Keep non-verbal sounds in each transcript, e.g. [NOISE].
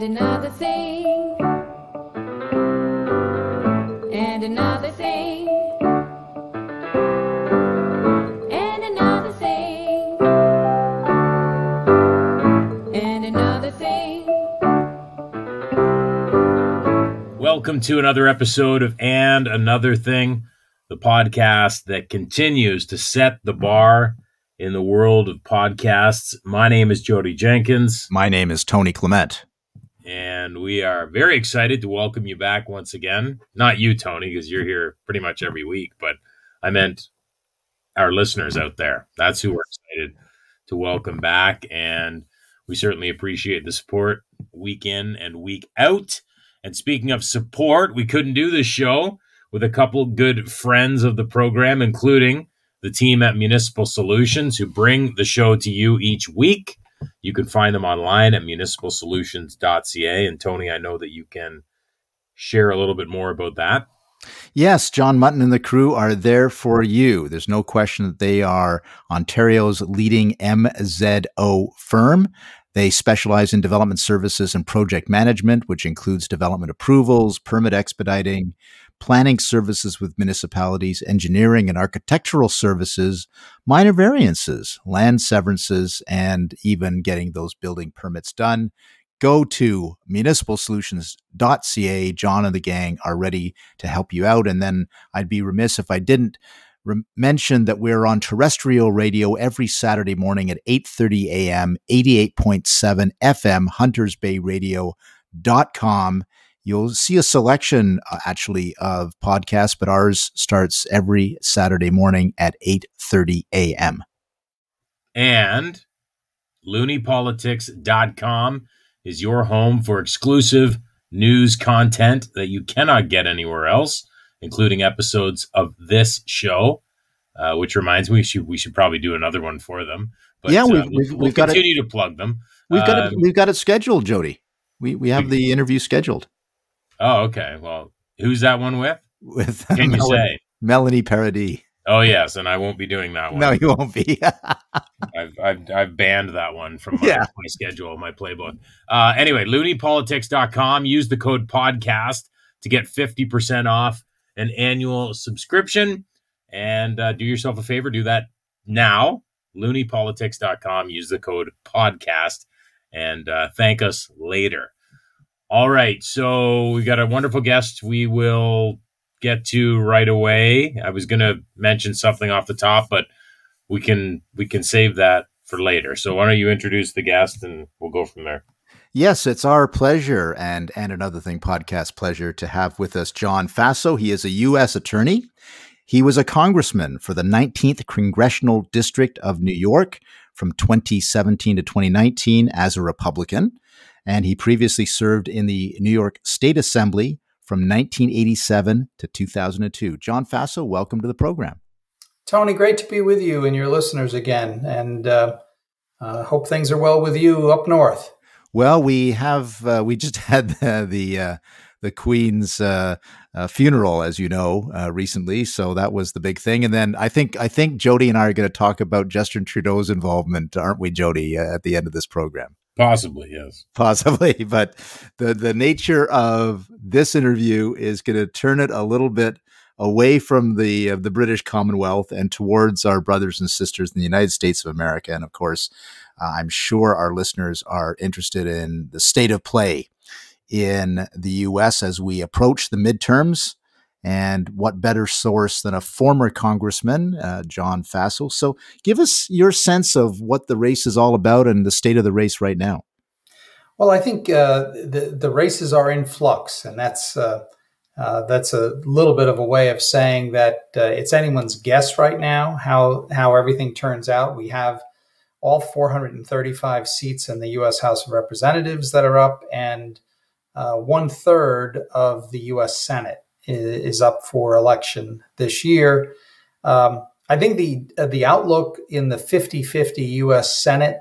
and another thing, and another thing, and another thing, and another thing. Welcome to another episode of And Another Thing, the podcast that continues to set the bar in the world of podcasts. My name is Jodie Jenkins, My name is Tony Clement. And we are very excited to welcome you back once again. Not you, Tony, because you're here pretty much every week, but I meant our listeners out there. That's who we're excited to welcome back. And we certainly appreciate the support week in and week out. And speaking of support, we couldn't do this show with a couple good friends of the program, including the team at Municipal Solutions who bring the show to you each week. You can find them online at municipalsolutions.ca. And Tony, I know that you can share a little bit more about that. Yes, John Mutton and the crew are there for you. There's no question that they are Ontario's leading MZO firm. They specialize in development services and project management, which includes development approvals, permit expediting, planning services with municipalities, engineering and architectural services, minor variances, land severances, and even getting those building permits done. Go to municipalsolutions.ca. John and the gang are ready to help you out. And then I'd be remiss if I didn't re- mention that we're on terrestrial radio every Saturday morning at 8:30 a.m. 88.7 FM huntersbayradio.com. You'll see a selection uh, actually of podcasts, but ours starts every Saturday morning at 8:30 a.m. And loonypolitics.com is your home for exclusive news content that you cannot get anywhere else, including episodes of this show. Uh, which reminds me, we should we should probably do another one for them. But Yeah, we've- uh, we'll, we've- we'll we've got it- to plug them. We've got Um, it we've got it scheduled, Jodie. We we have the interview scheduled Oh, okay. Well, who's that one with? with Can you say? Melanie Paradis. Oh, yes, and I won't be doing that one. No, you won't be. [LAUGHS] I've, I've, I've banned that one from my, Yeah. my schedule, my playbook. Uh, anyway, loonypolitics.com. Use the code podcast to get 50% off an annual subscription. And uh, do yourself a favor, do that now. Loonypolitics.com. Use the code podcast and uh, thank us later. All right. So we got a wonderful guest we will get to right away. I was going to mention something off the top, but we can we can save that for later. So why don't you introduce the guest and we'll go from there. Yes, it's our pleasure and and another thing podcast pleasure to have with us John Faso. He is a US attorney. He was a congressman for the 19th Congressional District of New York from 2017 to 2019 as a Republican, and he previously served in the New York State Assembly from 1987 to 2002. John Faso, welcome to the program. Tony, great to be with you and your listeners again, and uh, uh, hope things are well with you up north. Well, we have uh, we just [LAUGHS] had the the, uh, the Queen's uh, uh, funeral, as you know, uh, recently. So that was the big thing. And then I think I think Jodie and I are going to talk about Justin Trudeau's involvement, aren't we, Jodie? Uh, at the end of this program, Possibly, yes. [LAUGHS] possibly. But the the nature of this interview is going to turn it a little bit away from the the British Commonwealth and towards our brothers and sisters in the United States of America, and of course. Uh, I'm sure our listeners are interested in the state of play in the U.S. as we approach the midterms. And what better source than a former congressman, uh, John Faso? So, give us your sense of what the race is all about and the state of the race right now. Well, I think uh, the the races are in flux, and that's uh, uh, that's a little bit of a way of saying that uh, it's anyone's guess right now how how everything turns out. We have all 435 seats in the U.S. House of Representatives that are up, and uh, one third of the U.S. Senate is, up for election this year. Um, I think the the outlook in the 50-50 U.S. Senate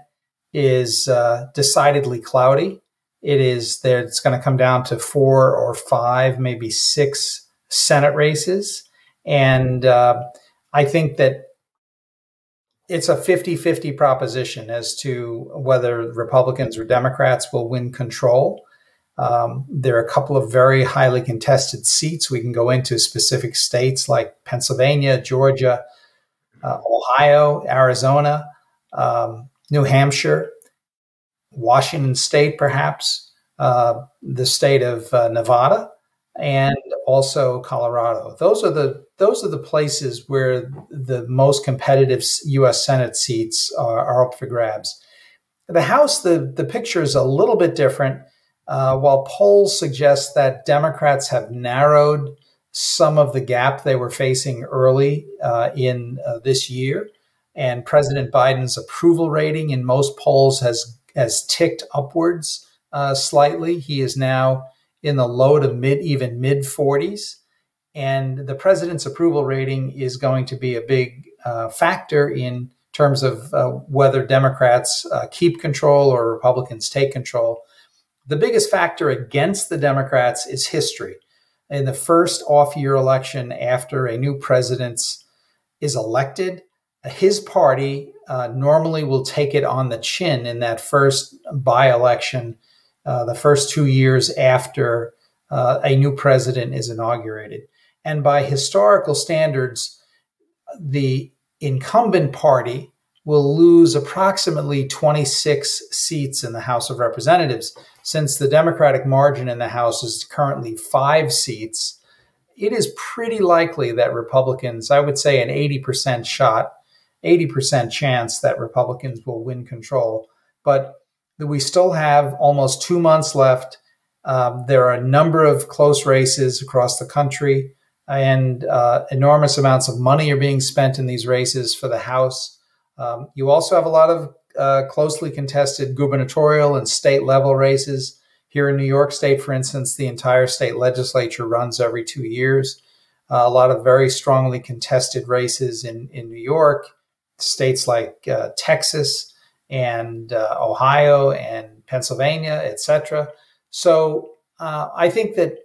is uh, decidedly cloudy. It is there. It's going to come down to four or five, maybe six Senate races, and uh, I think that it's a 50-50 proposition as to whether Republicans or Democrats will win control. Um, there are a couple of very highly contested seats. We can go into specific states like Pennsylvania, Georgia, uh, Ohio, Arizona, um, New Hampshire, Washington State, perhaps, uh, the state of uh, Nevada, and also Colorado. Those are the those are the places where the most competitive U.S. Senate seats are, are up for grabs. The House, the the picture is a little bit different. Uh, while polls suggest that Democrats have narrowed some of the gap they were facing early uh, in uh, this year, and President Biden's approval rating in most polls has has ticked upwards uh, slightly. He is now in the low to mid, even mid 40s, and the president's approval rating is going to be a big uh, factor in terms of whether Democrats keep control or Republicans take control the biggest factor against the Democrats is history. In the first off year election after a new president is elected, his party uh, normally will take it on the chin in that first by election, uh, the first two years after uh, a new president is inaugurated. And by historical standards, the incumbent party will lose approximately 26 seats in the House of Representatives. Since the Democratic margin in the House is currently five seats, it is pretty likely that Republicans, I would say an 80% shot, 80% chance that Republicans will win control. But we still have almost two months left. Um, there are a number of close races across the country, and uh, enormous amounts of money are being spent in these races for the House. Um, you also have a lot of uh, closely contested gubernatorial and state level races. Here in New York State, for instance, the entire state legislature runs every two years. Uh, a lot of very strongly contested races in, in New York, states like uh, Texas and uh, Ohio and Pennsylvania, etc. So uh, I think that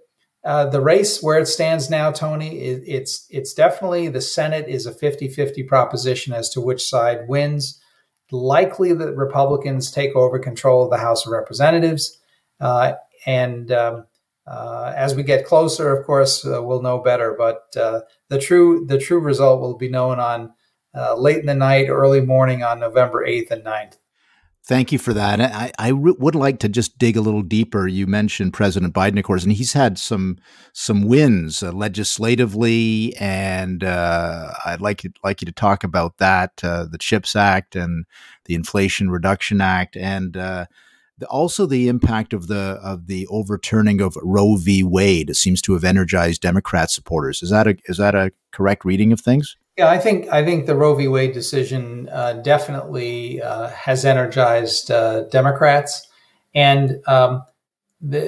uh, the race where it stands now, Tony, it, it's it's definitely the Senate is a 50-50 proposition as to which side wins. Likely that Republicans take over control of the House of Representatives, uh, and um, uh, as we get closer, of course, uh, we'll know better. But uh, the true the true result will be known on late in the night, early morning on November eighth and 9th. Thank you for that. I, I re- would like to just dig a little deeper. You mentioned President Biden, of course, and he's had some some wins uh, legislatively, and uh, I'd like you, like you to talk about that, uh, the CHIPS Act and the Inflation Reduction Act, and uh, the, also the impact of the of the overturning of Roe v. Wade. It seems to have energized Democrat supporters. Is that a is that a correct reading of things? Yeah, I think I think the Roe v. Wade decision uh, definitely uh, has energized uh, Democrats, and um, the,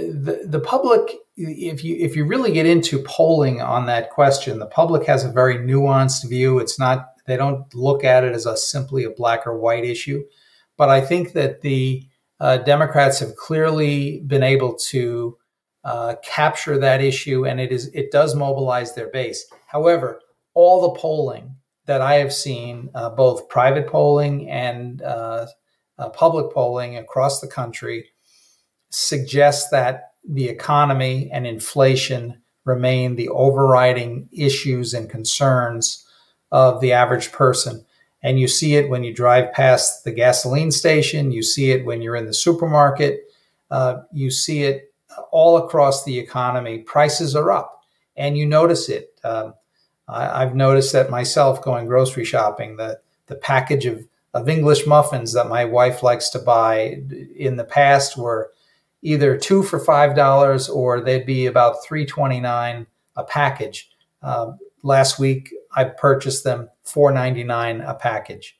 the the public. If you if you really get into polling on that question, the public has a very nuanced view. It's not they don't look at it as a simply a black or white issue, but I think that the uh, Democrats have clearly been able to uh, capture that issue, and it is it does mobilize their base. However all the polling that I have seen, uh, both private polling and uh, uh, public polling across the country, suggests that the economy and inflation remain the overriding issues and concerns of the average person. And you see it when you drive past the gasoline station, you see it when you're in the supermarket, uh, you see it all across the economy. Prices are up, and you notice it. Um, I, have noticed that myself going grocery shopping, the, the package of, of English muffins that my wife likes to buy in the past were either two for five dollars or they'd be about three twenty nine a package. Uh, last week I purchased them four ninety nine a package.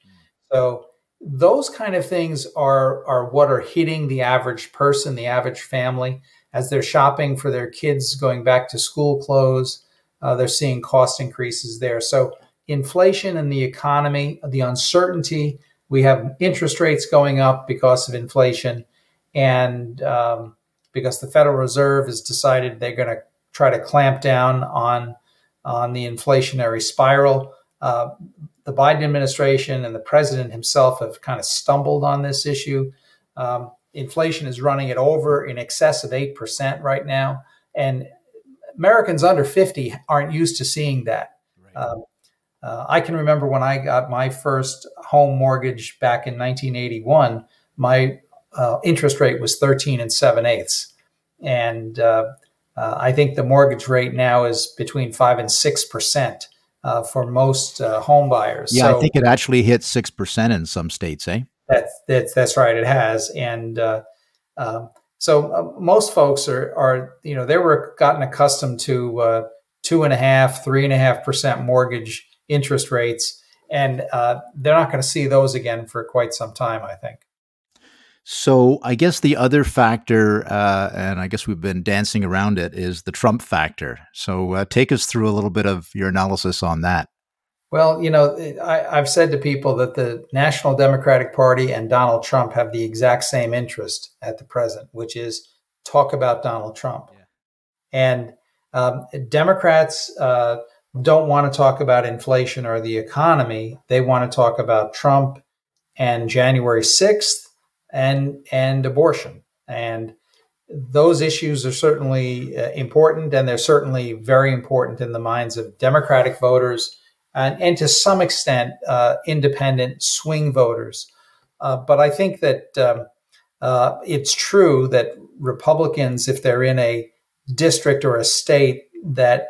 So those kind of things are are what are hitting the average person, the average family, as they're shopping for their kids going back to school clothes uh, they're seeing cost increases there. So inflation and the economy, the uncertainty. We have interest rates going up because of inflation, and um, because the Federal Reserve has decided they're going to try to clamp down on on the inflationary spiral. Uh, the Biden administration and the president himself have kind of stumbled on this issue. Um, inflation is running at over in excess of 8% right now. And Americans under 50 aren't used to seeing that. Right. Um, uh, I can remember when I got my first home mortgage back in 1981, my uh, interest rate was 13 and 7 eighths. And uh, uh, I think the mortgage rate now is between 5 and 6% uh, for most uh, home buyers. Yeah, so, I think it actually hit 6% in some states, eh? That's, that's, that's right, it has. And so most folks are, are, you know, they were gotten accustomed to two and a half, three and a half percent mortgage interest rates, and uh, they're not going to see those again for quite some time, I think. So I guess the other factor, uh, and I guess we've been dancing around it, is the Trump factor. So uh, take us through a little bit of your analysis on that. Well, you know, I, have said to people that the National Democratic Party and Donald Trump have the exact same interest at the present, which is talk about Donald Trump. Yeah. And um, Democrats uh, don't want to talk about inflation or the economy. They want to talk about Trump and January 6th and, and abortion. And those issues are certainly uh, important, and they're certainly very important in the minds of Democratic voters and, and to some extent, uh, independent swing voters. Uh, but I think that um, uh, it's true that Republicans, if they're in a district or a state that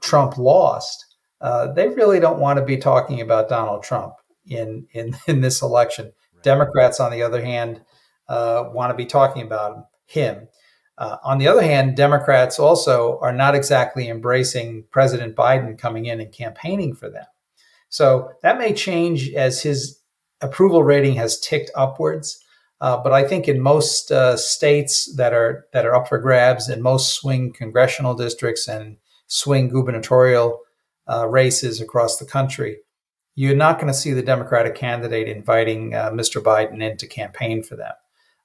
Trump lost, uh, they really don't want to be talking about Donald Trump in in, [LAUGHS] in this election. Right. Democrats, on the other hand, uh, want to be talking about him. Uh, on the other hand, Democrats also are not exactly embracing President Biden coming in and campaigning for them. So that may change as his approval rating has ticked upwards. Uh, but I think in most uh, states that are that are up for grabs, in most swing congressional districts and swing gubernatorial uh, races across the country, you're not going to see the Democratic candidate inviting uh, Mr. Biden in to campaign for them.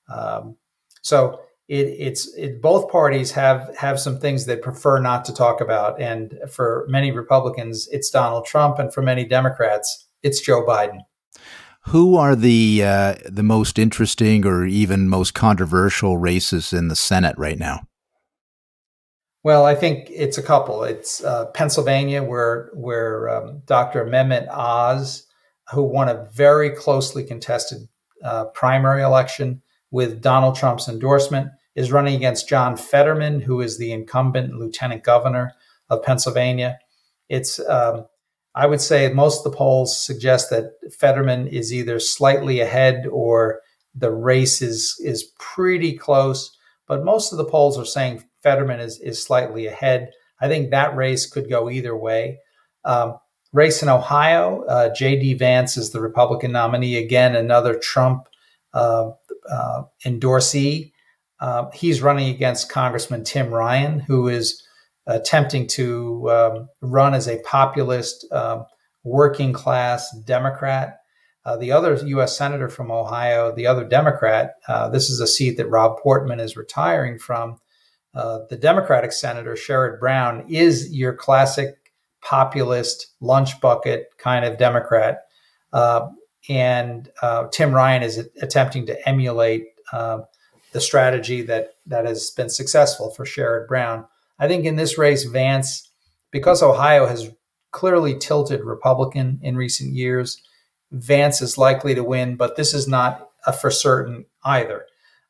Um, so it, it's it, both parties have have some things they prefer not to talk about, and for many Republicans, it's Donald Trump, and for many Democrats, it's Joe Biden. Who are the uh, the most interesting or even most controversial races in the Senate right now? Well, I think it's a couple. It's uh, Pennsylvania, where where um, Dr. Mehmet Oz, who won a very closely contested uh, primary election with Donald Trump's endorsement, is running against John Fetterman, who is the incumbent lieutenant governor of Pennsylvania. It's um, I would say most of the polls suggest that Fetterman is either slightly ahead or the race is is pretty close. But most of the polls are saying Fetterman is, is slightly ahead. I think that race could go either way. Um, race in Ohio, uh, J.D. Vance is the Republican nominee. Again, another Trump uh, uh, endorsee. Uh, he's running against Congressman Tim Ryan, who is attempting to um, run as a populist, um, working class Democrat. Uh, the other U.S. Senator from Ohio, the other Democrat, uh, this is a seat that Rob Portman is retiring from. Uh, the Democratic Senator, Sherrod Brown, is your classic populist lunch bucket kind of Democrat. Uh, and Tim Ryan is attempting to emulate the strategy that, that has been successful for Sherrod Brown. I think in this race, Vance, because Ohio has clearly tilted Republican in recent years, Vance is likely to win, but this is not for certain either.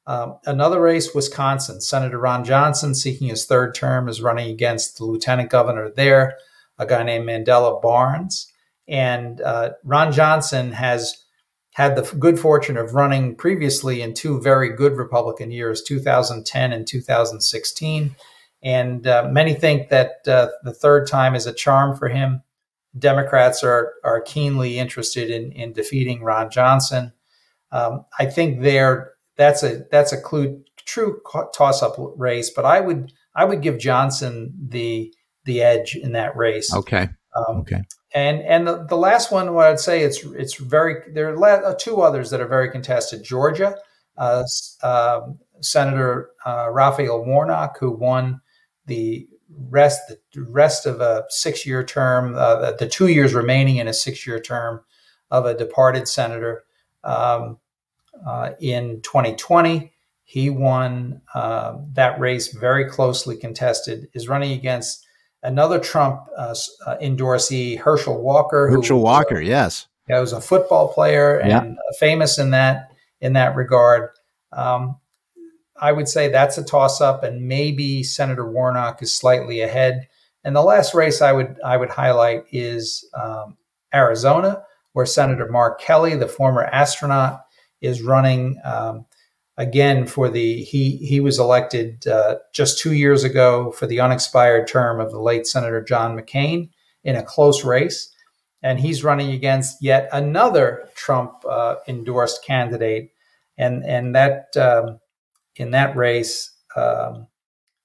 Um, another race, Wisconsin. Senator Ron Johnson, seeking his third term, is running against the lieutenant governor there, a guy named Mandela Barnes. And uh, Ron Johnson has had the good fortune of running previously in two very good Republican years, 2010 and 2016. And uh, many think that uh, the third time is a charm for him. Democrats are, are keenly interested in, in defeating Ron Johnson. Um, I think they're that's a that's a clue, true toss up race. But I would I would give Johnson the the edge in that race. Okay. Um, okay. And and the, the last one, what I'd say, it's it's very there are uh, two others that are very contested. Georgia, uh, uh, Senator uh, Raphael Warnock, who won the rest the rest of a six year term, uh, the two years remaining in a six year term of a departed senator. Um, uh, in 2020. He won that race very closely contested. Is running against another Trump uh, uh endorsee, Herschel Walker. Herschel Walker, yes, yeah, was a football player and yeah. famous in that in that regard. Um, I would say that's a toss up, and maybe Senator Warnock is slightly ahead. And the last race I would I would highlight is um, Arizona, where Senator Mark Kelly, the former astronaut, is running um, again for the he he was elected uh, just two years ago for the unexpired term of the late Senator John McCain in a close race, and he's running against yet another Trump uh, endorsed candidate, and and that um, in that race. Um,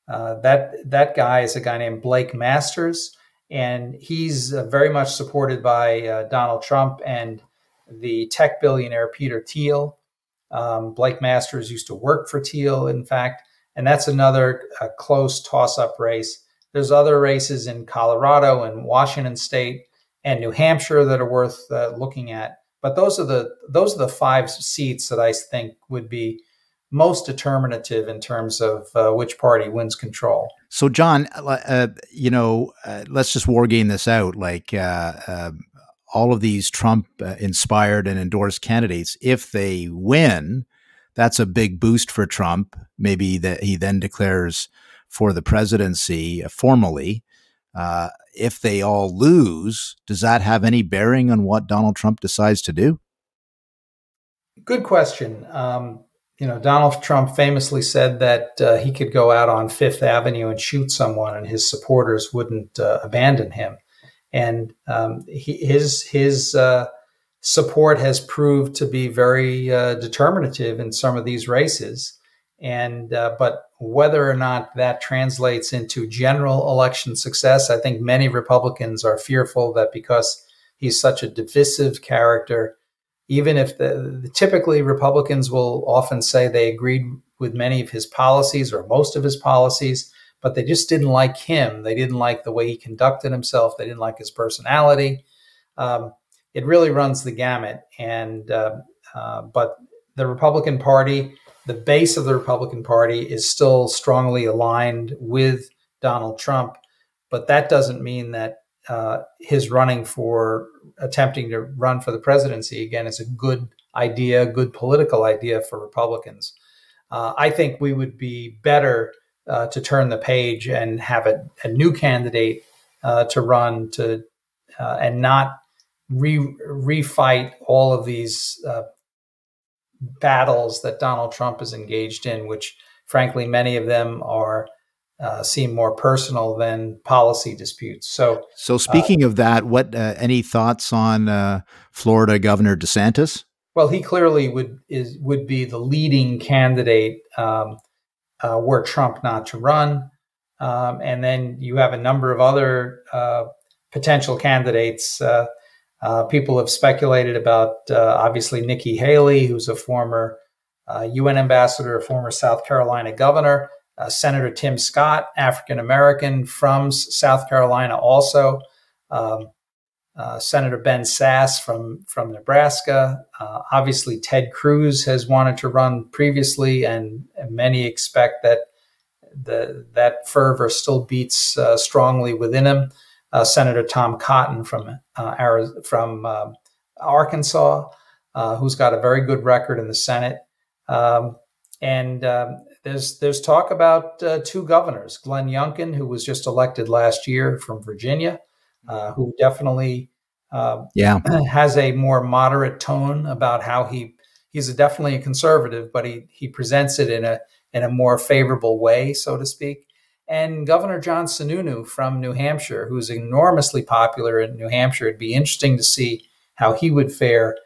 uh, that that guy is a guy named Blake Masters, and he's uh, very much supported by uh, Donald Trump and the tech billionaire Peter Thiel. Um, Blake Masters used to work for Thiel, in fact, and that's another uh, close toss-up race. There's other races in Colorado and Washington State and New Hampshire that are worth uh, looking at. But those are the those are the five seats that I think would be most determinative in terms of uh, which party wins control. So, John, uh, uh you know, uh, let's just war game this out. Like uh, um, all of these Trump uh, inspired and endorsed candidates, if they win, that's a big boost for Trump. Maybe that he then declares for the presidency formally. if they all lose, does that have any bearing on what Donald Trump decides to do? Good question. Um, you know, Donald Trump famously said that uh, he could go out on Fifth Avenue and shoot someone, and his supporters wouldn't uh, abandon him. And um, he, his his uh, support has proved to be very uh, determinative in some of these races. And uh, but whether or not that translates into general election success, I think many Republicans are fearful that because he's such a divisive character even if the, the, typically Republicans will often say they agreed with many of his policies or most of his policies, but they just didn't like him. They didn't like the way he conducted himself. They didn't like his personality. Um, it really runs the gamut. And uh, uh, but the Republican Party, the base of the Republican Party, is still strongly aligned with Donald Trump. But that doesn't mean that uh, his running for attempting to run for the presidency again is a good idea, good political idea for Republicans. Uh, I think we would be better uh, to turn the page and have a, a new candidate uh, to run to uh, and not re refight all of these uh, battles that Donald Trump is engaged in, which frankly many of them are uh, seem more personal than policy disputes. So, so speaking uh, of that, what uh, any thoughts on uh, Florida Governor DeSantis? Well, he clearly would is would be the leading candidate um, uh, were Trump not to run, um, and then you have a number of other uh, potential candidates. people have speculated about obviously Nikki Haley, who's a former UN ambassador, former South Carolina governor uh, Senator Tim Scott, African American from South Carolina, also. Um, uh, Senator Ben Sasse from from Nebraska. Uh, obviously, Ted Cruz has wanted to run previously, and, and many expect that the that fervor still beats uh, strongly within him. Uh, Senator Tom Cotton from uh, from um, Arkansas, who's got a very good record in the Senate. Um, and um, there's there's talk about two governors, Glenn Youngkin, who was just elected last year from Virginia, uh, who definitely uh, yeah [CLEARS THROAT] has a more moderate tone about how he he's a, definitely a conservative, but he he presents it in a in a more favorable way, so to speak. And Governor John Sununu from New Hampshire, who's enormously popular in New Hampshire, it'd be interesting to see how he would fare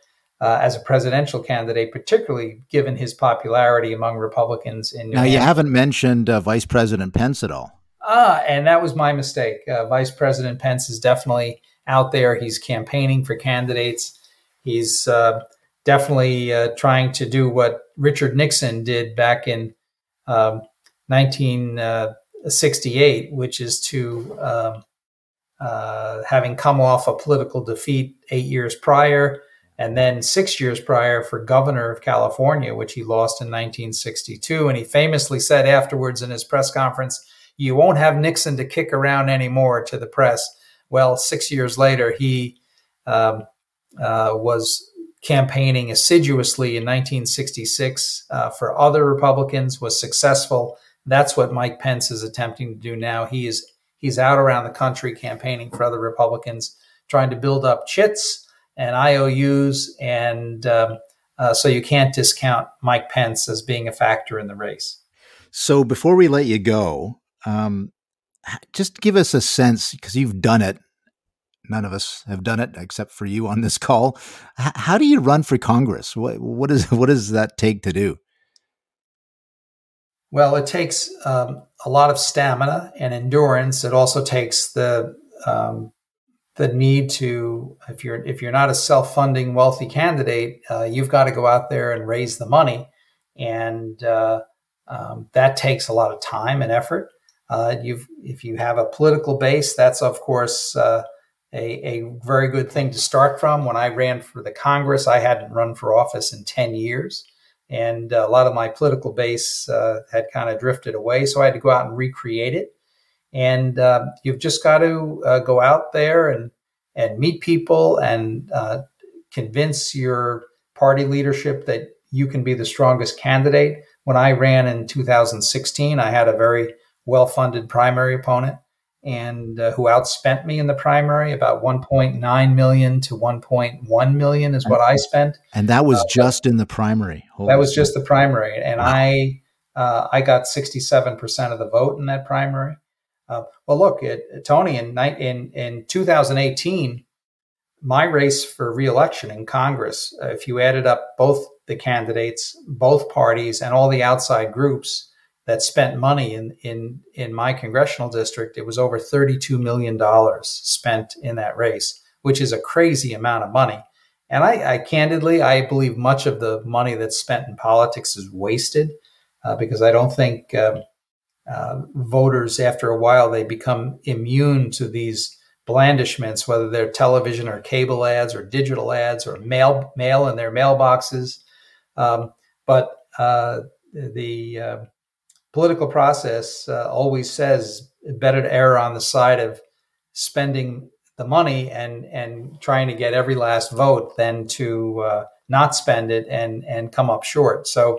uh, as a presidential candidate, particularly given his popularity among Republicans in New Now, you haven't mentioned uh, Vice President Pence at all. Ah, and that was my mistake. Uh, Vice President Pence is definitely out there. He's campaigning for candidates. He's uh, definitely uh, trying to do what Richard Nixon did back in um, 1968, which is to um, uh, having come off a political defeat eight years prior and then six years prior for governor of California, which he lost in 1962. And he famously said afterwards in his press conference, You won't have Nixon to kick around anymore to the press. Well, six years later, he um, uh, was campaigning assiduously in 1966 uh, for other Republicans, was successful. That's what Mike Pence is attempting to do now. He is he's out around the country campaigning for other Republicans, trying to build up chits and IOUs, and um, uh, so you can't discount Mike Pence as being a factor in the race. So before we let you go, um, just give us a sense because you've done it none of us have done it except for you on this [LAUGHS] call. H- how do you run for Congress? What what is what does that take to do? Well, it takes um, a lot of stamina and endurance. It also takes the um, the need to if you're if you're not a self funding wealthy candidate, uh, you've got to go out there and raise the money, and uh, um, that takes a lot of time and effort. Uh, if you have a political base, that's of course uh, a, a very good thing to start from. When I ran for the Congress, I hadn't run for office in 10 years. And a lot of my political base uh, had kind of drifted away. So I had to go out and recreate it. And uh, you've just got to uh, go out there and, and meet people and uh, convince your party leadership that you can be the strongest candidate. When I ran in 2016, I had a very well funded primary opponent and uh, who outspent me in the primary about 1.9 million to 1.1 million is what I spent. And that was uh, just in the primary. Holy that was just the primary, and wow. I uh, I got 67 percent of the vote in that primary. Uh, well, look, it, Tony, in, in in 2018, my race for reelection in Congress, uh, if you added up both the candidates, both parties, and all the outside groups that spent money in in in my congressional district. It was over thirty two million dollars spent in that race, which is a crazy amount of money. And I, I candidly, I believe much of the money that's spent in politics is wasted uh, because I don't think um, uh, voters, after a while, they become immune to these blandishments, whether they're television or cable ads or digital ads or mail mail in their mailboxes. Um, but uh, the uh, political process uh, always says better to err on the side of spending the money and and trying to get every last vote than to uh, not spend it and and come up short. So,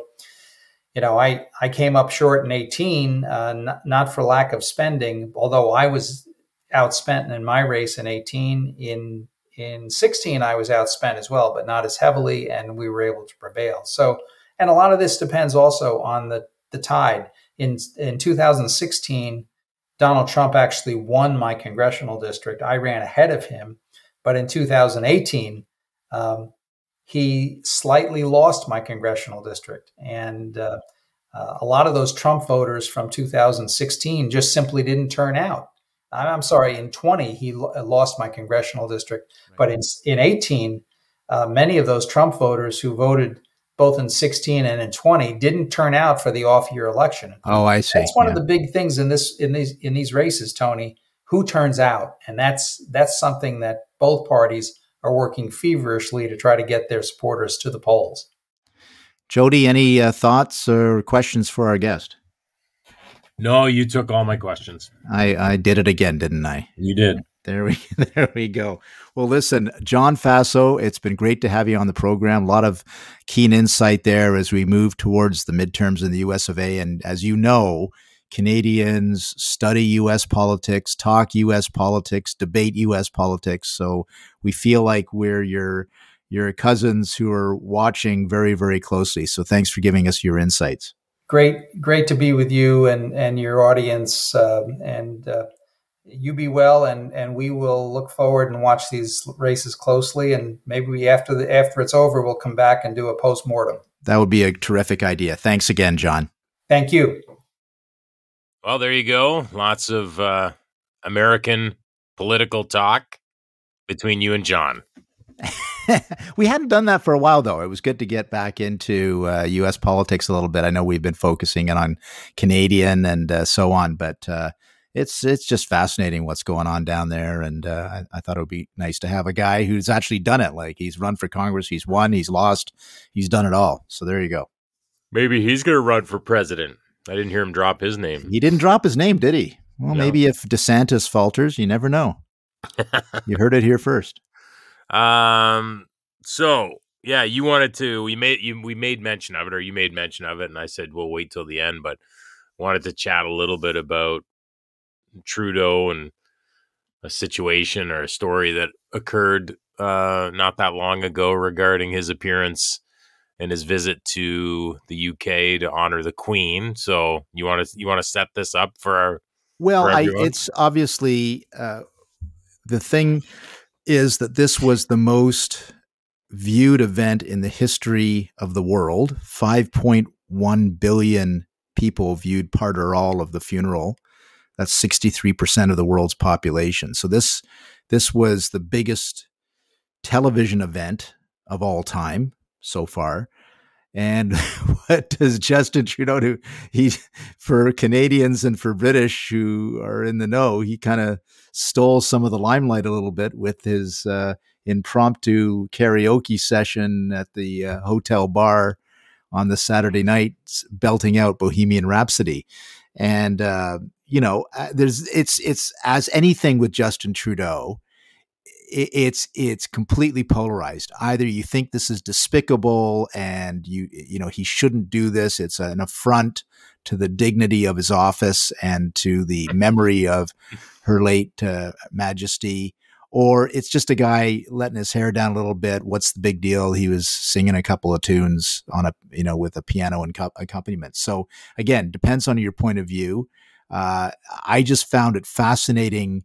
you know, I I came up short in 18, uh, not, not for lack of spending, although I was outspent in my race in 18. In in 16, I was outspent as well, but not as heavily, and we were able to prevail. So, and a lot of this depends also on the the tide in in 2016, Donald Trump actually won my congressional district. I ran ahead of him, but in 2018, um, he slightly lost my congressional district, and uh, uh, a lot of those Trump voters from 2016 just simply didn't turn out. I'm sorry, in 20 he lost my congressional district, right. but in in 18, uh, many of those Trump voters who voted both in 16 and in 20 didn't turn out for the off year election. Oh, I see. That's one yeah. of the big things in this in these in these races, Tony. Who turns out, and that's that's something that both parties are working feverishly to try to get their supporters to the polls. Jodie, any uh, thoughts or questions for our guest? No, you took all my questions. I, I did it again, didn't I? You did. There we [LAUGHS] there we go. Well, listen, John Faso, it's been great to have you on the program. A lot of keen insight there as we move towards the midterms in the US of A. And as you know, Canadians study US politics, talk US politics, debate US politics. So we feel like we're your your cousins who are watching very, very closely. So thanks for giving us your insights. Great, great to be with you and and your audience. Um, and uh, you be well and and we will look forward and watch these races closely and maybe we after the after it's over we'll come back and do a post-mortem. That would be a terrific idea. Thanks again john. Thank you. Well there you go. Lots of uh, american political talk between you and john. [LAUGHS] We hadn't done that for a while though. It was good to get back into uh, us politics a little bit. I know we've been focusing in on canadian and uh, so on but uh, it's it's just fascinating what's going on down there, and uh, I, I, thought it would be nice to have a guy who's actually done it. Like he's run for Congress, he's won, he's lost, he's done it all. So there you go. Maybe he's going to run for president. I didn't hear him drop his name. He didn't drop his name, did he? Well, no. maybe if DeSantis falters, you never know. [LAUGHS] you heard it here first. Um. So yeah, you wanted to. We made you. We made mention of it, or you made mention of it, and I said we'll wait till the end. But wanted to chat a little bit about Trudeau and a situation or a story that occurred uh, not that long ago regarding his appearance and his visit to the UK to honor the Queen. So you want to you want to set this up for our well, for I, it's obviously uh, the thing is that this was the most viewed event in the history of the world. Five point one billion people viewed part or all of the funeral. That's 63% of the world's population. So this this was the biggest television event of all time so far. And [LAUGHS] what does Justin Trudeau do? He, for Canadians and for British who are in the know, he kind of stole some of the limelight a little bit with his uh, impromptu karaoke session at the uh, hotel bar on the Saturday night, belting out Bohemian Rhapsody. And uh, you know, uh, there's it's it's as anything with Justin Trudeau, it's it's completely polarized. Either you think this is despicable and you you know he shouldn't do this. It's an affront to the dignity of his office and to the memory of her late uh, Majesty. Or it's just a guy letting his hair down a little bit. What's the big deal? He was singing a couple of tunes on a you know with a piano and accompaniment. So again, depends on your point of view. Uh, I just found it fascinating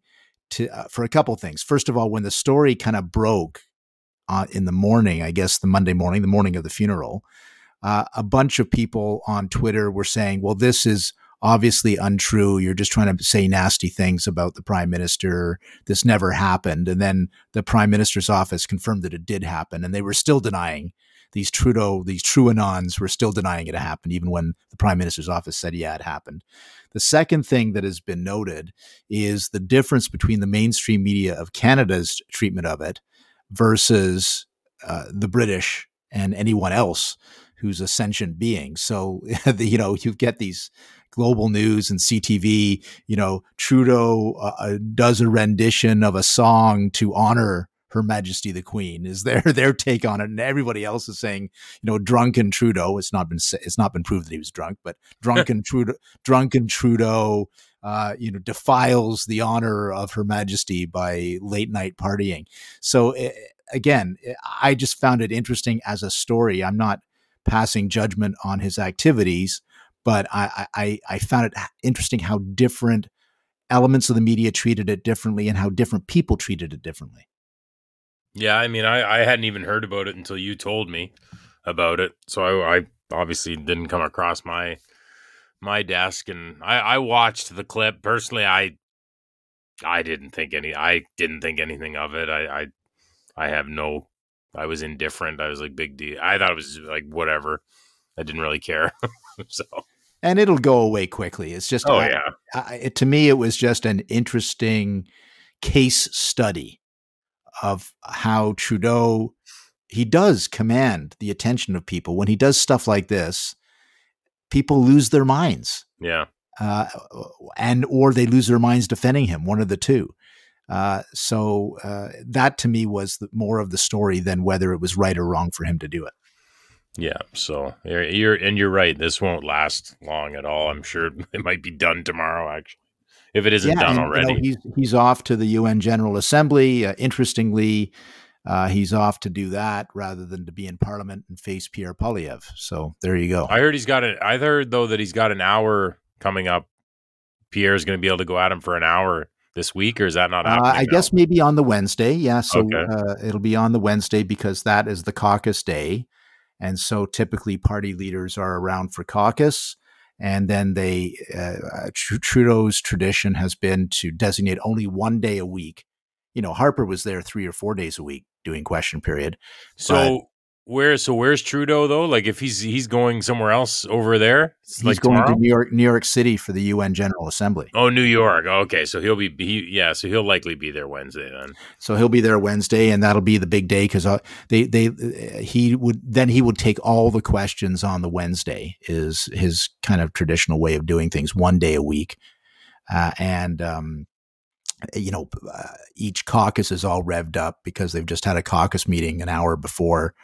to uh, for a couple things. First of all, when the story kind of broke uh, in the morning, I guess the Monday morning, the morning of the funeral, uh, a bunch of people on Twitter were saying, "Well, this is." Obviously untrue. You're just trying to say nasty things about the prime minister. This never happened. And then the prime minister's office confirmed that it did happen, and they were still denying these Trudeau, these Truanons were still denying it happened, even when the prime minister's office said, yeah, it happened. The second thing that has been noted is the difference between the mainstream media of Canada's treatment of it versus uh, the British and anyone else who's a sentient being. So, [LAUGHS] you know, you get these global news and CTV, you know, Trudeau uh, uh, does a rendition of a song to honor her Majesty the Queen is their [LAUGHS] their take on it, and everybody else is saying, you know, drunken Trudeau. It's not been it's not been proved that he was drunk, but [LAUGHS] drunken Trudeau, drunken Trudeau, uh, you know, defiles the honor of Her Majesty by late night partying. So uh, again, I just found it interesting as a story. I'm not passing judgment on his activities, but I I, I found it interesting how different elements of the media treated it differently and how different people treated it differently. Yeah, I mean, I, I hadn't even heard about it until you told me about it. So I, I obviously didn't come across my my desk, and I, I watched the clip. Personally, I I didn't think any. I didn't think anything of it. I I, I have no. I was indifferent. I was like big deal. I thought it was like whatever. I didn't really care. [LAUGHS] so and it'll go away quickly. It's just oh yeah. I, it, to me, it was just an interesting case study of how Trudeau he does command the attention of people when he does stuff like this. People lose their minds. Yeah. Uh, and or they lose their minds defending him, one of the two. Uh, so uh, that to me was the, more of the story than whether it was right or wrong for him to do it. Yeah, so you're, you're and you're right. This won't last long at all. I'm sure [LAUGHS] it might be done tomorrow. Actually, if it isn't yeah, done and, already. You know, he's he's off to the UN General Assembly. Uh, interestingly, uh, he's off to do that rather than to be in Parliament and face Pierre Poilievre. So there you go. I heard he's got it. I heard though that he's got an hour coming up. Pierre's going to be able to go at him for an hour this week, or is that not happening? Uh, I guess maybe on the Wednesday. Yeah, so okay. uh, it'll be on the Wednesday because that is the caucus day, and so typically party leaders are around for caucus. And then they, uh, Trudeau's tradition has been to designate only one day a week. You know, Harper was there three or four days a week doing question period. So Where so where's Trudeau though? Like if he's he's going somewhere else over there, He's like going tomorrow? to New York, New York City for the UN General Assembly. Oh, New York. Okay, so he'll be he, yeah, so he'll likely be there Wednesday then. So he'll be there Wednesday, and that'll be the big day because uh, they they uh, he would then he would take all the questions on the Wednesday is his kind of traditional way of doing things, one day a week, uh, and um, you know uh, each caucus is all revved up because they've just had a caucus meeting an hour before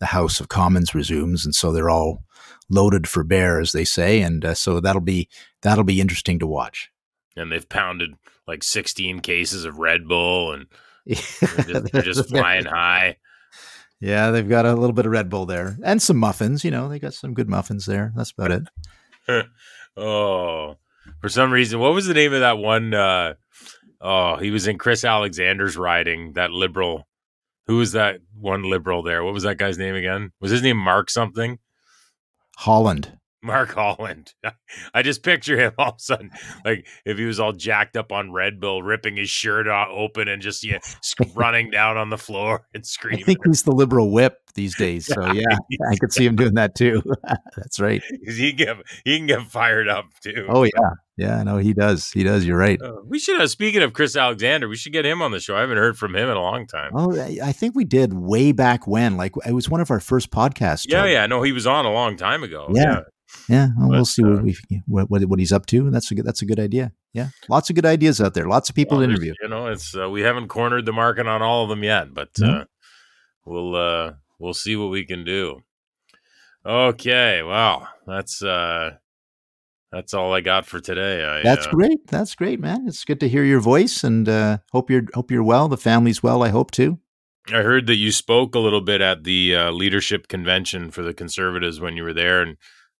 the House of Commons resumes, and so they're all loaded for bear, as they say, and uh, so that'll be that'll be interesting to watch. And they've pounded like 16 cases of Red Bull and [LAUGHS] they're just, they're just [LAUGHS] flying high. Yeah, they've got a little bit of Red Bull there and some muffins. You know, they got some good muffins there. That's about it. [LAUGHS] Oh, for some reason, what was the name of that one? Uh, oh, he was in Chris Alexander's riding that liberal. Who was that one liberal there? What was that guy's name again? Was his name Mark something? Holland. Mark [LAUGHS] Holland. I just picture him all of a sudden, like if he was all jacked up on Red Bull, ripping his shirt open and just yeah, [LAUGHS] sc- running down on the floor and screaming. I think he's the liberal whip these days. So [LAUGHS] yeah, I could see him doing that too. That's right. he can get he can get fired up too. Oh yeah, yeah. No, he does. He does. You're right. Uh, we should have. Speaking of Chris Alexander, we should get him on the show. I haven't heard from him in a long time. Oh, I I think we did way back when. Like it was one of our first podcasts. yeah, Joe. yeah. No, he was on a long time ago. Yeah. yeah. Yeah, well, we'll see uh, what, we, what what he's up to. That's a good. That's a good idea. Yeah, lots of good ideas out there. Lots of people Well, to interview. You know, it's uh, we haven't cornered the market on all of them yet, but No. uh, we'll uh, we'll see what we can do. Okay, well, that's uh, that's all I got for today. I, That's uh, great. That's great, man. It's good to hear your voice, and uh, hope you're hope you're well. The family's well. I hope too. I heard that you spoke a little bit at the uh, leadership convention for the conservatives when you were there, and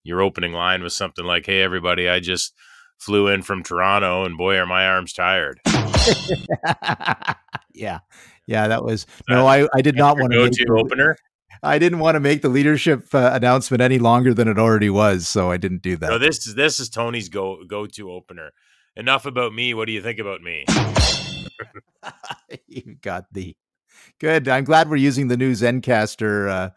your opening line was something like, "Hey, everybody, I just flew in from Toronto, and boy, are my arms tired." [LAUGHS] yeah, yeah. That was no. I I did not want to Go to opener. I didn't want to make the leadership uh, announcement any longer than it already was, so I didn't do that. No, this is this is Tony's go go to opener. Enough about me. What do you think about me? [LAUGHS] you got the good. I'm glad we're using the new Zencastr uh,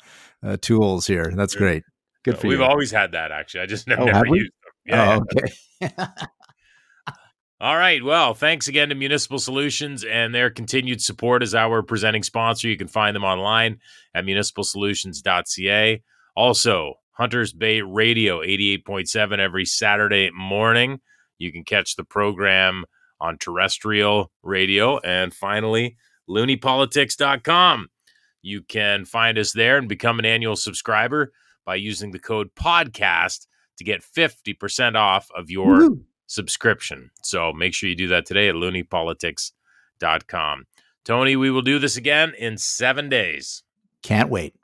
uh, tools here. That's great. Good for We've you. always had that. Actually, I just [LAUGHS] never, Oh, never used them. Yeah. oh, okay. [LAUGHS] All right. Well, thanks again to Municipal Solutions and their continued support as our presenting sponsor. You can find them online at municipalsolutions.ca. Also, Hunters Bay Radio 88.7 every Saturday morning. You can catch the program on terrestrial radio. And finally, looniepolitics.com. You can find us there and become an annual subscriber by using the code podcast to get 50% off of your Woohoo. subscription. So make sure you do that today at looniepolitics.com. Tony, we will do this again in seven days. Can't wait.